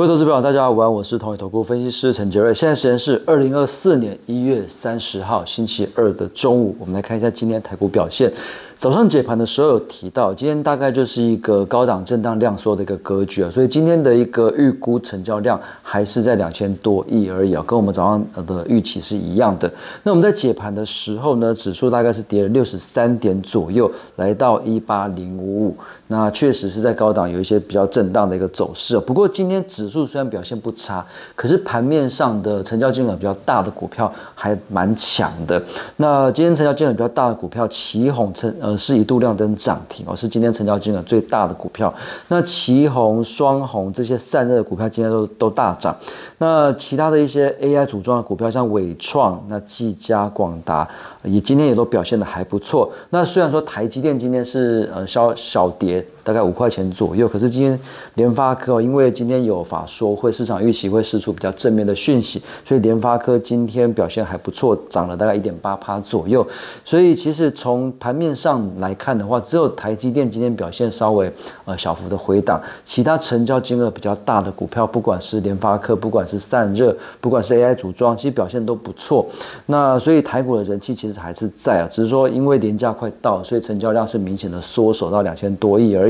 各位投资朋友，大家好，我是同一投顾分析师陈杰瑞。现在时间是二零二四年一月三十号星期二的中午，我们来看一下今天台股表现。早上解盘的时候有提到，今天大概就是一个高档震荡量缩的一个格局啊，所以今天的一个预估成交量还是在两千多亿而已啊，跟我们早上的预期是一样的。那我们在解盘的时候呢，指数大概是跌了六十三点左右，来到一八零五五。那确实是在高档有一些比较震荡的一个走势不过今天指数虽然表现不差，可是盘面上的成交金额比较大的股票还蛮强的。那今天成交金额比较大的股票，旗宏成。是一度亮灯涨停哦，是今天成交金额最大的股票。那旗红、双红这些散热的股票今天都都大涨。那其他的一些 AI 组装的股票，像伟创、那技嘉、广达，也今天也都表现的还不错。那虽然说台积电今天是呃小小跌。大概五块钱左右，可是今天联发科因为今天有法说会，市场预期会释出比较正面的讯息，所以联发科今天表现还不错，涨了大概一点八趴左右。所以其实从盘面上来看的话，只有台积电今天表现稍微呃小幅的回档，其他成交金额比较大的股票，不管是联发科，不管是散热，不管是 AI 组装，其实表现都不错。那所以台股的人气其实还是在啊，只是说因为年假快到，所以成交量是明显的缩手到两千多亿而已。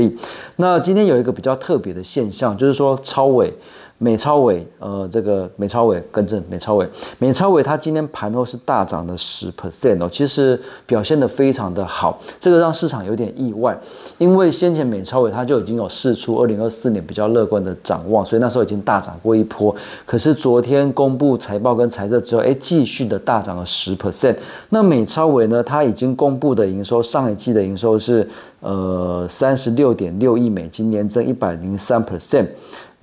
那今天有一个比较特别的现象，就是说超伟。美超伟，呃，这个美超伟更正，美超伟，美超伟它今天盘后是大涨的十 percent 哦，其实表现的非常的好，这个让市场有点意外，因为先前美超伟它就已经有试出二零二四年比较乐观的展望，所以那时候已经大涨过一波，可是昨天公布财报跟财政之后，哎，继续的大涨了十 percent。那美超伟呢，它已经公布的营收，上一季的营收是呃三十六点六亿美金，年增一百零三 percent。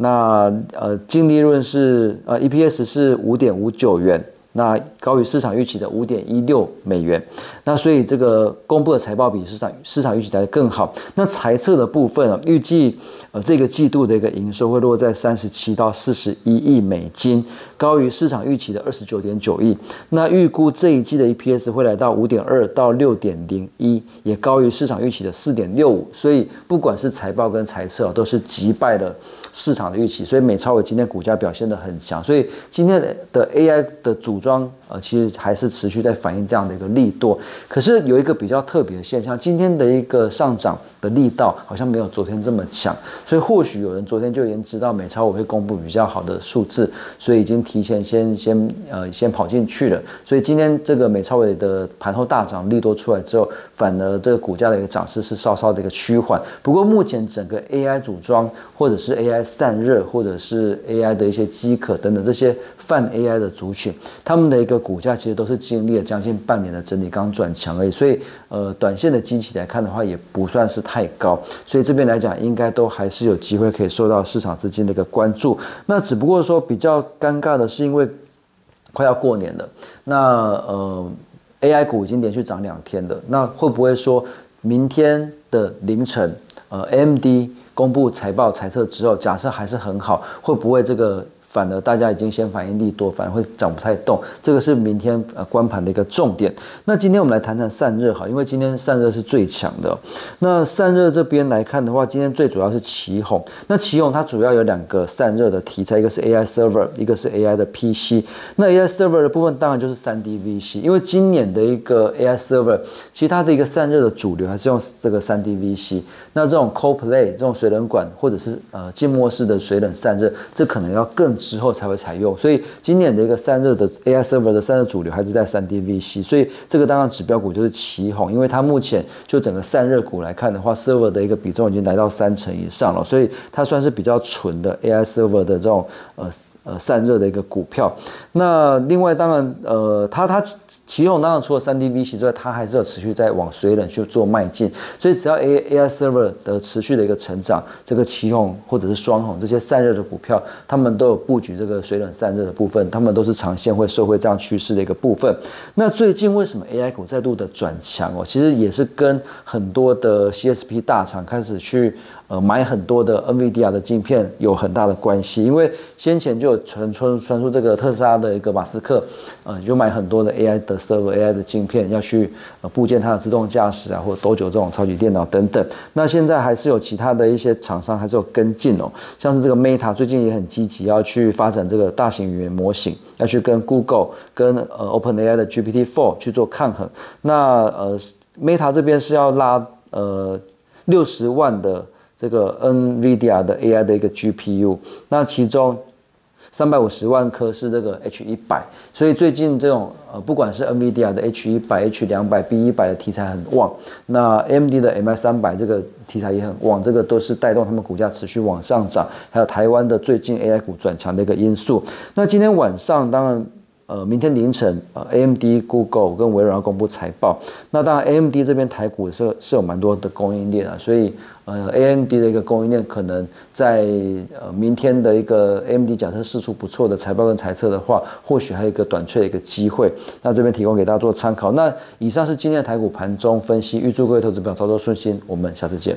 那呃，净利润是呃，EPS 是五点五九元，那高于市场预期的五点一六美元。那所以这个公布的财报比市场市场预期来的更好。那财测的部分啊，预计呃这个季度的一个营收会落在三十七到四十一亿美金，高于市场预期的二十九点九亿。那预估这一季的 EPS 会来到五点二到六点零一，也高于市场预期的四点六五。所以不管是财报跟财测都是击败了。市场的预期，所以美超伟今天股价表现的很强，所以今天的 AI 的组装。呃，其实还是持续在反映这样的一个力度，可是有一个比较特别的现象，今天的一个上涨的力道好像没有昨天这么强，所以或许有人昨天就已经知道美超我会公布比较好的数字，所以已经提前先先呃先跑进去了，所以今天这个美超伟的盘后大涨力多出来之后，反而这个股价的一个涨势是稍稍的一个趋缓。不过目前整个 AI 组装或者是 AI 散热或者是 AI 的一些饥渴等等这些泛 AI 的族群，他们的一个。股价其实都是经历了将近半年的整理，刚转强而已，所以呃，短线的基期来看的话，也不算是太高，所以这边来讲，应该都还是有机会可以受到市场资金的一个关注。那只不过说比较尴尬的是，因为快要过年了，那呃，AI 股已经连续涨两天了，那会不会说明天的凌晨，呃，MD 公布财报财测之后，假设还是很好，会不会这个？反而大家已经先反应力多，反而会涨不太动，这个是明天呃关盘的一个重点。那今天我们来谈谈散热哈，因为今天散热是最强的。那散热这边来看的话，今天最主要是奇宏。那奇宏它主要有两个散热的题材，一个是 AI server，一个是 AI 的 PC。那 AI server 的部分当然就是 3D VC，因为今年的一个 AI server，其他的一个散热的主流还是用这个 3D VC。那这种 Cold Play 这种水冷管或者是呃静默式的水冷散热，这可能要更。之后才会采用，所以今年的一个散热的 AI server 的散热主流还是在三 D VC，所以这个当然指标股就是奇宏，因为它目前就整个散热股来看的话，server 的一个比重已经来到三成以上了，所以它算是比较纯的 AI server 的这种呃。呃，散热的一个股票。那另外，当然，呃，它它奇宏当然除了三 D V C 之外，它还是要持续在往水冷去做迈进。所以，只要 A A I server 的持续的一个成长，这个奇宏或者是双红这些散热的股票，他们都有布局这个水冷散热的部分，他们都是长线会受惠这样趋势的一个部分。那最近为什么 A I 股再度的转强哦？其实也是跟很多的 C S P 大厂开始去呃买很多的 N V D R 的镜片有很大的关系，因为先前就有。传传传出这个特斯拉的一个马斯克，呃，就买很多的 AI 的 server、AI 的晶片，要去呃部件它的自动驾驶啊，或者多久这种超级电脑等等。那现在还是有其他的一些厂商还是有跟进哦，像是这个 Meta 最近也很积极要去发展这个大型语言模型，要去跟 Google、跟呃 OpenAI 的 GPT-4 去做抗衡。那呃 Meta 这边是要拉呃六十万的。这个 NVIDIA 的 AI 的一个 GPU，那其中三百五十万颗是这个 H 一百，所以最近这种呃不管是 NVIDIA 的 H 一百、H 两百、B 一百的题材很旺，那 MD 的 MI 三百这个题材也很旺，这个都是带动他们股价持续往上涨，还有台湾的最近 AI 股转强的一个因素。那今天晚上当然。呃，明天凌晨，呃，AMD、Google 跟微软要公布财报。那当然，AMD 这边台股是是有蛮多的供应链啊，所以呃，AMD 的一个供应链可能在呃明天的一个 AMD 假设试出不错的财报跟财测的话，或许还有一个短缺的一个机会。那这边提供给大家做参考。那以上是今天的台股盘中分析，预祝各位投资朋友操作顺心。我们下次见。